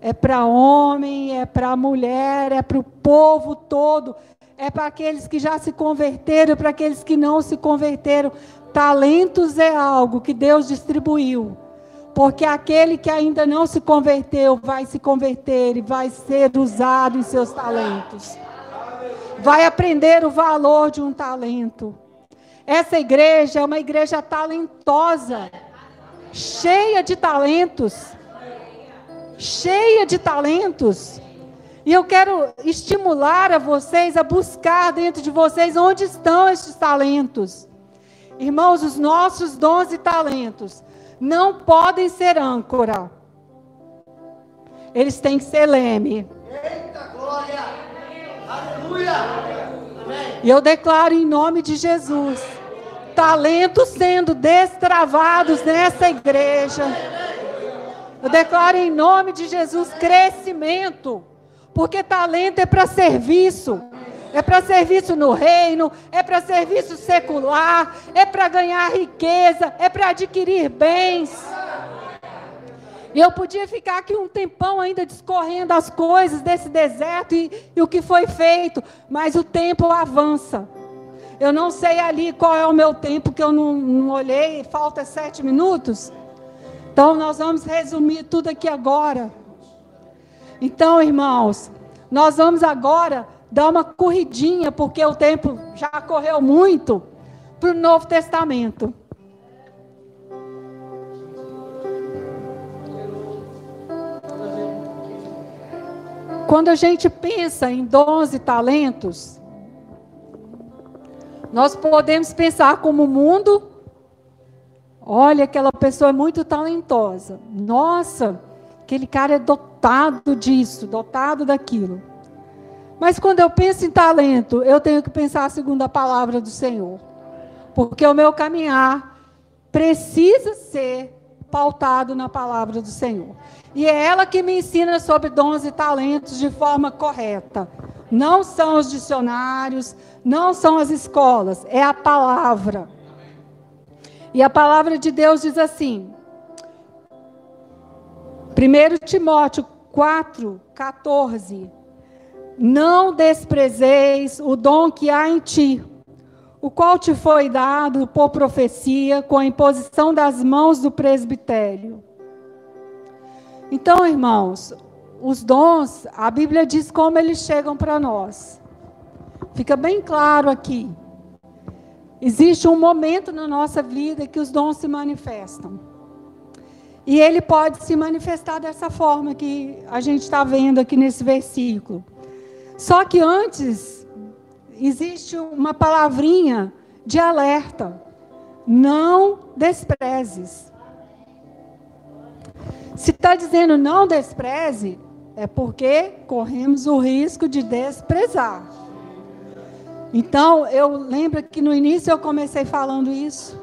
S1: É para homem, é para mulher, é para o povo todo. É para aqueles que já se converteram, para aqueles que não se converteram. Talentos é algo que Deus distribuiu porque aquele que ainda não se converteu vai se converter e vai ser usado em seus talentos. Vai aprender o valor de um talento. Essa igreja é uma igreja talentosa, cheia de talentos. Cheia de talentos. E eu quero estimular a vocês a buscar dentro de vocês onde estão esses talentos. Irmãos, os nossos dons e talentos não podem ser âncora. Eles têm que ser leme. Eita glória! Aleluia! E eu declaro em nome de Jesus, talentos sendo destravados nessa igreja. Eu declaro em nome de Jesus crescimento, porque talento é para serviço é para serviço no reino, é para serviço secular, é para ganhar riqueza, é para adquirir bens. E eu podia ficar aqui um tempão ainda discorrendo as coisas desse deserto e, e o que foi feito, mas o tempo avança. Eu não sei ali qual é o meu tempo, que eu não, não olhei, falta sete minutos. Então nós vamos resumir tudo aqui agora. Então, irmãos, nós vamos agora dar uma corridinha, porque o tempo já correu muito, para o Novo Testamento. Quando a gente pensa em dons e talentos, nós podemos pensar como o mundo. Olha, aquela pessoa é muito talentosa. Nossa, aquele cara é dotado disso, dotado daquilo. Mas quando eu penso em talento, eu tenho que pensar segundo a palavra do Senhor. Porque o meu caminhar precisa ser pautado na palavra do Senhor. E é ela que me ensina sobre dons e talentos de forma correta. Não são os dicionários, não são as escolas, é a palavra. E a palavra de Deus diz assim: 1 Timóteo 4, 14. Não desprezeis o dom que há em ti, o qual te foi dado por profecia com a imposição das mãos do presbitério. Então, irmãos, os dons, a Bíblia diz como eles chegam para nós. Fica bem claro aqui. Existe um momento na nossa vida que os dons se manifestam. E ele pode se manifestar dessa forma que a gente está vendo aqui nesse versículo. Só que antes, existe uma palavrinha de alerta. Não desprezes. Se está dizendo não despreze, é porque corremos o risco de desprezar. Então, eu lembro que no início eu comecei falando isso.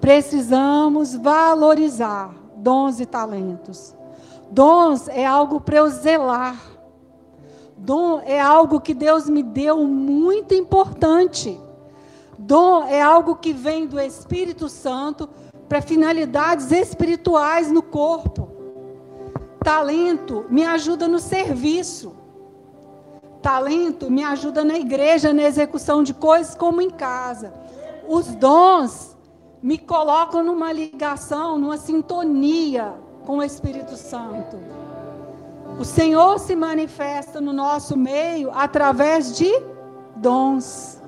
S1: Precisamos valorizar dons e talentos. Dons é algo para eu zelar. Dom é algo que Deus me deu muito importante. Dom é algo que vem do Espírito Santo para finalidades espirituais no corpo. Talento me ajuda no serviço. Talento me ajuda na igreja, na execução de coisas como em casa. Os dons me colocam numa ligação, numa sintonia com o Espírito Santo. O Senhor se manifesta no nosso meio através de dons.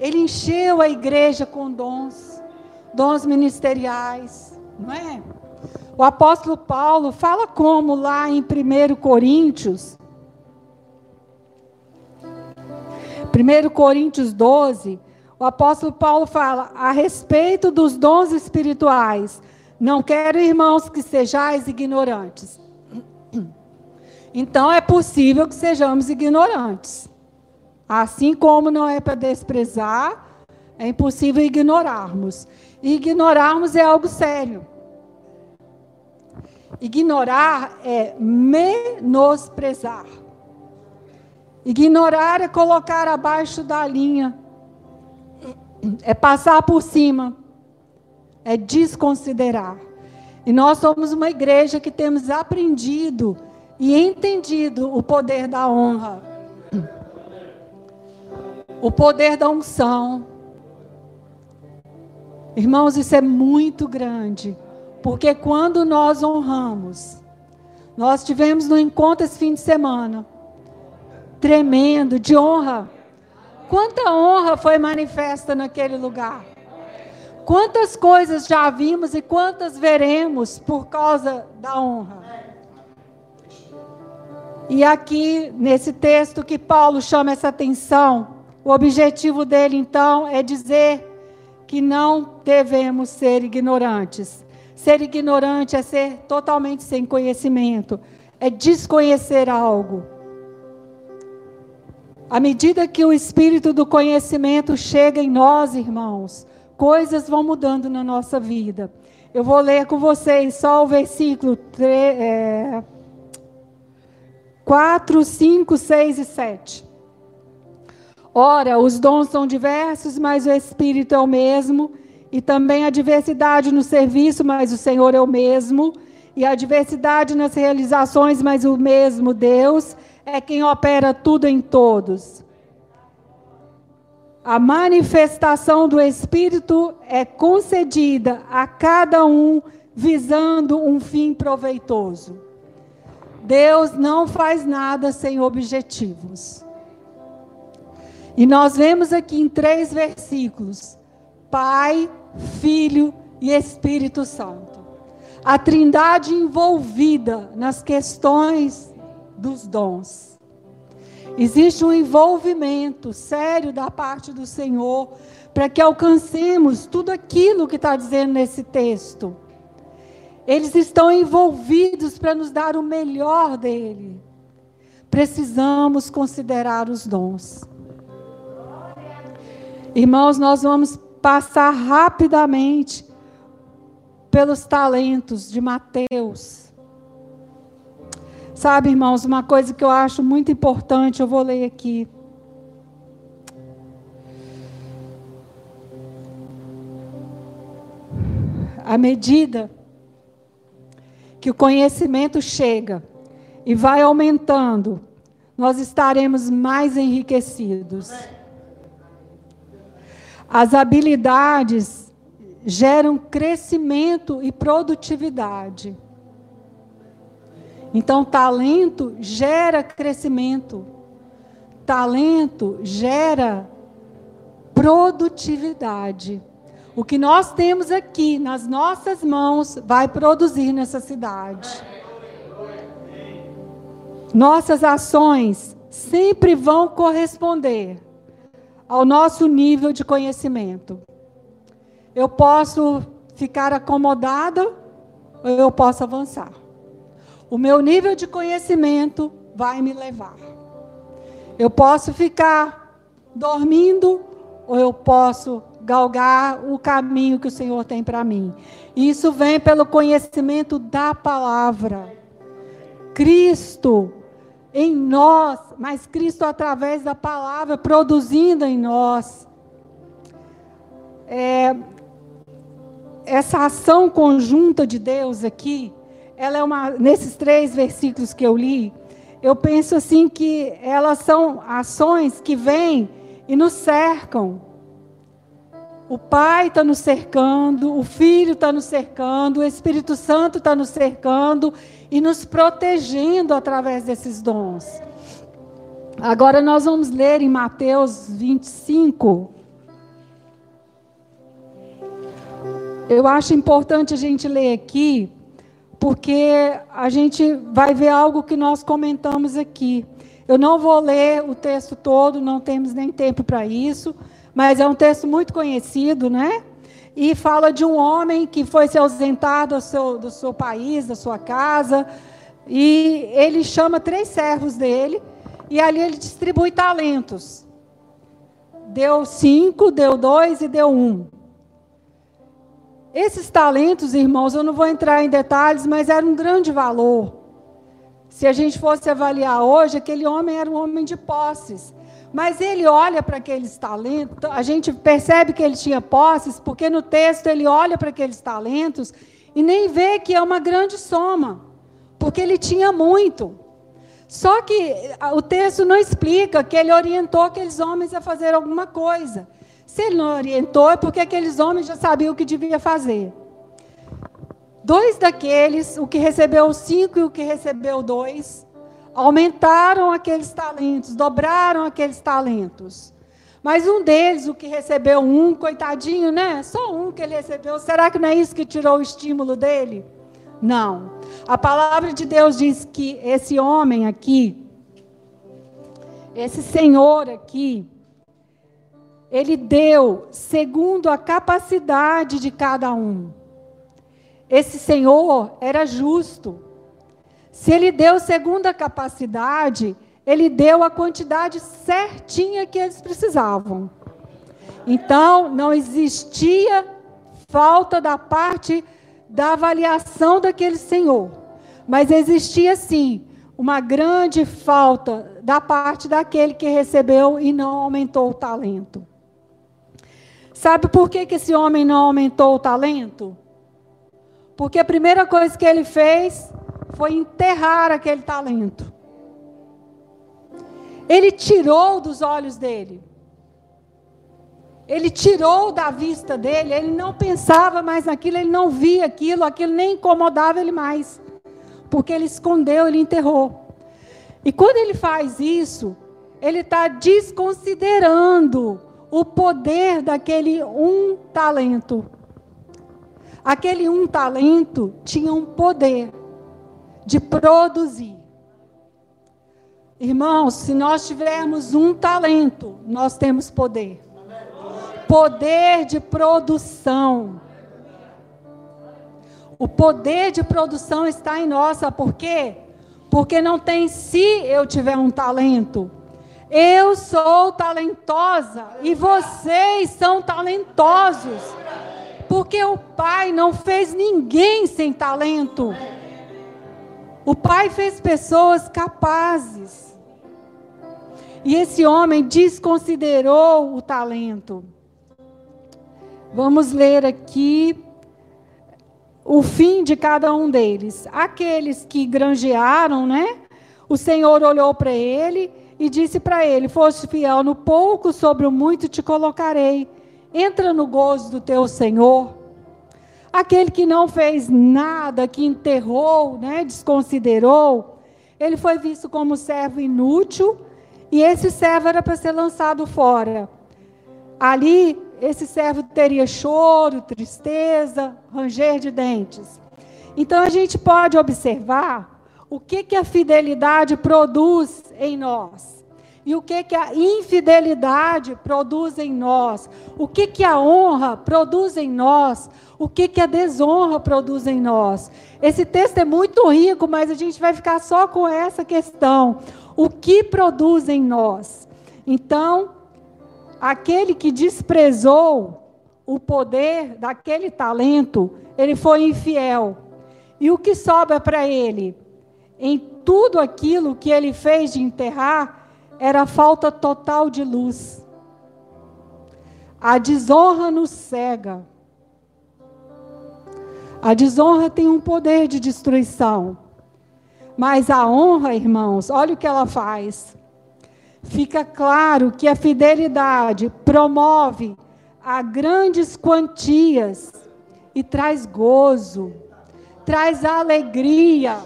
S1: Ele encheu a igreja com dons, dons ministeriais, não é? O apóstolo Paulo fala como lá em 1 Coríntios, 1 Coríntios 12, o apóstolo Paulo fala a respeito dos dons espirituais. Não quero, irmãos, que sejais ignorantes. Então é possível que sejamos ignorantes. Assim como não é para desprezar, é impossível ignorarmos. E ignorarmos é algo sério. Ignorar é menosprezar. Ignorar é colocar abaixo da linha. É passar por cima. É desconsiderar. E nós somos uma igreja que temos aprendido e entendido o poder da honra, o poder da unção. Irmãos, isso é muito grande, porque quando nós honramos, nós tivemos no encontro esse fim de semana, tremendo, de honra. Quanta honra foi manifesta naquele lugar. Quantas coisas já vimos e quantas veremos por causa da honra. E aqui, nesse texto que Paulo chama essa atenção, o objetivo dele, então, é dizer que não devemos ser ignorantes. Ser ignorante é ser totalmente sem conhecimento, é desconhecer algo. À medida que o espírito do conhecimento chega em nós, irmãos, coisas vão mudando na nossa vida. Eu vou ler com vocês só o versículo 3. É 4, 5, 6 e 7. Ora, os dons são diversos, mas o Espírito é o mesmo, e também a diversidade no serviço, mas o Senhor é o mesmo, e a diversidade nas realizações, mas o mesmo Deus é quem opera tudo em todos. A manifestação do Espírito é concedida a cada um visando um fim proveitoso. Deus não faz nada sem objetivos. E nós vemos aqui em três versículos: Pai, Filho e Espírito Santo. A trindade envolvida nas questões dos dons. Existe um envolvimento sério da parte do Senhor para que alcancemos tudo aquilo que está dizendo nesse texto. Eles estão envolvidos para nos dar o melhor dele. Precisamos considerar os dons. Irmãos, nós vamos passar rapidamente pelos talentos de Mateus. Sabe, irmãos, uma coisa que eu acho muito importante, eu vou ler aqui. À medida que o conhecimento chega e vai aumentando, nós estaremos mais enriquecidos. As habilidades geram crescimento e produtividade. Então, talento gera crescimento. Talento gera produtividade. O que nós temos aqui nas nossas mãos vai produzir nessa cidade. Nossas ações sempre vão corresponder ao nosso nível de conhecimento. Eu posso ficar acomodada ou eu posso avançar. O meu nível de conhecimento vai me levar. Eu posso ficar dormindo ou eu posso galgar o caminho que o Senhor tem para mim. Isso vem pelo conhecimento da palavra. Cristo em nós, mas Cristo através da palavra produzindo em nós. É, essa ação conjunta de Deus aqui, ela é uma nesses três versículos que eu li, eu penso assim que elas são ações que vêm e nos cercam. O Pai está nos cercando, o Filho está nos cercando, o Espírito Santo está nos cercando e nos protegendo através desses dons. Agora nós vamos ler em Mateus 25. Eu acho importante a gente ler aqui, porque a gente vai ver algo que nós comentamos aqui. Eu não vou ler o texto todo, não temos nem tempo para isso, mas é um texto muito conhecido, né? E fala de um homem que foi se ausentar do seu, do seu país, da sua casa, e ele chama três servos dele e ali ele distribui talentos. Deu cinco, deu dois e deu um. Esses talentos, irmãos, eu não vou entrar em detalhes, mas era um grande valor. Se a gente fosse avaliar hoje, aquele homem era um homem de posses. Mas ele olha para aqueles talentos, a gente percebe que ele tinha posses, porque no texto ele olha para aqueles talentos e nem vê que é uma grande soma, porque ele tinha muito. Só que o texto não explica que ele orientou aqueles homens a fazer alguma coisa. Se ele não orientou, é porque aqueles homens já sabiam o que devia fazer. Dois daqueles, o que recebeu cinco e o que recebeu dois, aumentaram aqueles talentos, dobraram aqueles talentos. Mas um deles, o que recebeu um, coitadinho, né? Só um que ele recebeu. Será que não é isso que tirou o estímulo dele? Não. A palavra de Deus diz que esse homem aqui, esse senhor aqui, ele deu segundo a capacidade de cada um. Esse senhor era justo. Se ele deu segundo a capacidade, ele deu a quantidade certinha que eles precisavam. Então, não existia falta da parte da avaliação daquele senhor. Mas existia sim uma grande falta da parte daquele que recebeu e não aumentou o talento. Sabe por que, que esse homem não aumentou o talento? Porque a primeira coisa que ele fez foi enterrar aquele talento. Ele tirou dos olhos dele. Ele tirou da vista dele, ele não pensava mais naquilo, ele não via aquilo, aquilo nem incomodava ele mais. Porque ele escondeu, ele enterrou. E quando ele faz isso, ele está desconsiderando o poder daquele um talento. Aquele um talento tinha um poder de produzir. Irmãos, se nós tivermos um talento, nós temos poder poder de produção. O poder de produção está em nós, sabe por quê? Porque não tem se eu tiver um talento. Eu sou talentosa e vocês são talentosos. Porque o Pai não fez ninguém sem talento. O Pai fez pessoas capazes. E esse homem desconsiderou o talento. Vamos ler aqui o fim de cada um deles. Aqueles que granjearam, né? O Senhor olhou para ele e disse para ele: Foste fiel no pouco, sobre o muito te colocarei. Entra no gozo do teu Senhor. Aquele que não fez nada, que enterrou, né, desconsiderou, ele foi visto como servo inútil e esse servo era para ser lançado fora. Ali esse servo teria choro, tristeza, ranger de dentes. Então a gente pode observar o que, que a fidelidade produz em nós. E o que, que a infidelidade produz em nós? O que, que a honra produz em nós? O que, que a desonra produz em nós? Esse texto é muito rico, mas a gente vai ficar só com essa questão. O que produz em nós? Então, aquele que desprezou o poder daquele talento, ele foi infiel. E o que sobra para ele? Em tudo aquilo que ele fez de enterrar, era falta total de luz. A desonra nos cega. A desonra tem um poder de destruição. Mas a honra, irmãos, olha o que ela faz. Fica claro que a fidelidade promove a grandes quantias e traz gozo, traz alegria.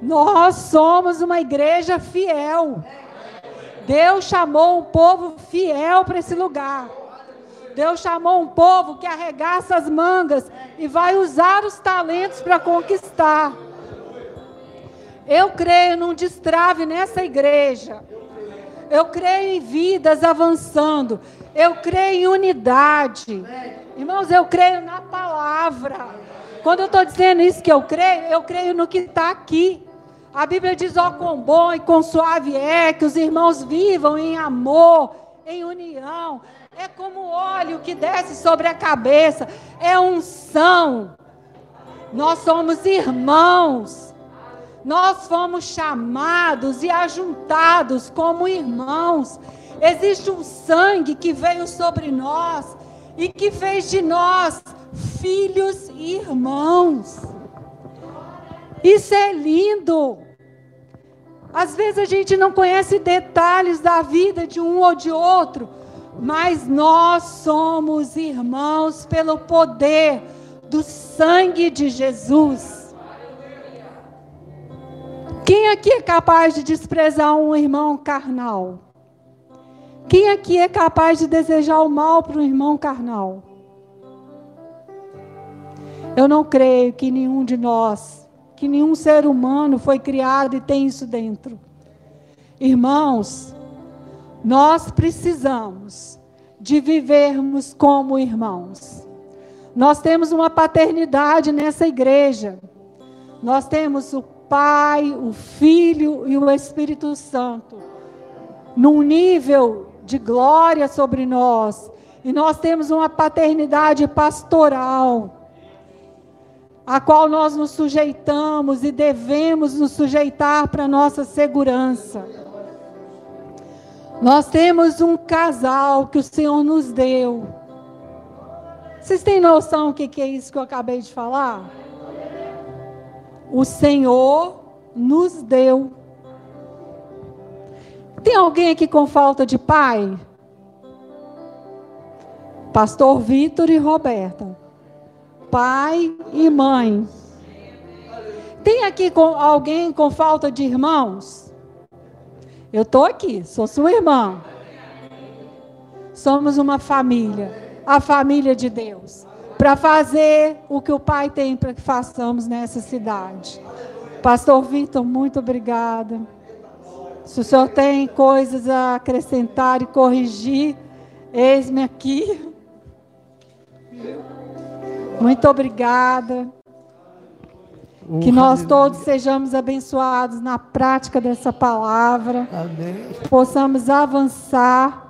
S1: Nós somos uma igreja fiel. Deus chamou um povo fiel para esse lugar. Deus chamou um povo que arregaça as mangas e vai usar os talentos para conquistar. Eu creio num destrave nessa igreja. Eu creio em vidas avançando. Eu creio em unidade. Irmãos, eu creio na palavra. Quando eu estou dizendo isso que eu creio, eu creio no que está aqui. A Bíblia diz: ó, quão bom e quão suave é que os irmãos vivam em amor, em união. É como óleo que desce sobre a cabeça, é unção. Nós somos irmãos. Nós fomos chamados e ajuntados como irmãos. Existe um sangue que veio sobre nós e que fez de nós filhos e irmãos. Isso é lindo. Às vezes a gente não conhece detalhes da vida de um ou de outro, mas nós somos irmãos pelo poder do sangue de Jesus. Quem aqui é capaz de desprezar um irmão carnal? Quem aqui é capaz de desejar o mal para um irmão carnal? Eu não creio que nenhum de nós, que nenhum ser humano foi criado e tem isso dentro. Irmãos, nós precisamos de vivermos como irmãos. Nós temos uma paternidade nessa igreja. Nós temos o Pai, o Filho e o Espírito Santo, num nível de glória sobre nós. E nós temos uma paternidade pastoral, a qual nós nos sujeitamos e devemos nos sujeitar para nossa segurança. Nós temos um casal que o Senhor nos deu. Vocês têm noção do que é isso que eu acabei de falar? o Senhor nos deu. Tem alguém aqui com falta de pai? Pastor Vitor e Roberta. Pai e mãe. Tem aqui com alguém com falta de irmãos? Eu estou aqui, sou sua irmã. Somos uma família, a família de Deus para fazer o que o Pai tem para que façamos nessa cidade. Pastor Vitor, muito obrigada. Se o senhor tem coisas a acrescentar e corrigir, eis-me aqui. Muito obrigada. que nós todos sejamos abençoados na prática dessa palavra. Amém. Possamos avançar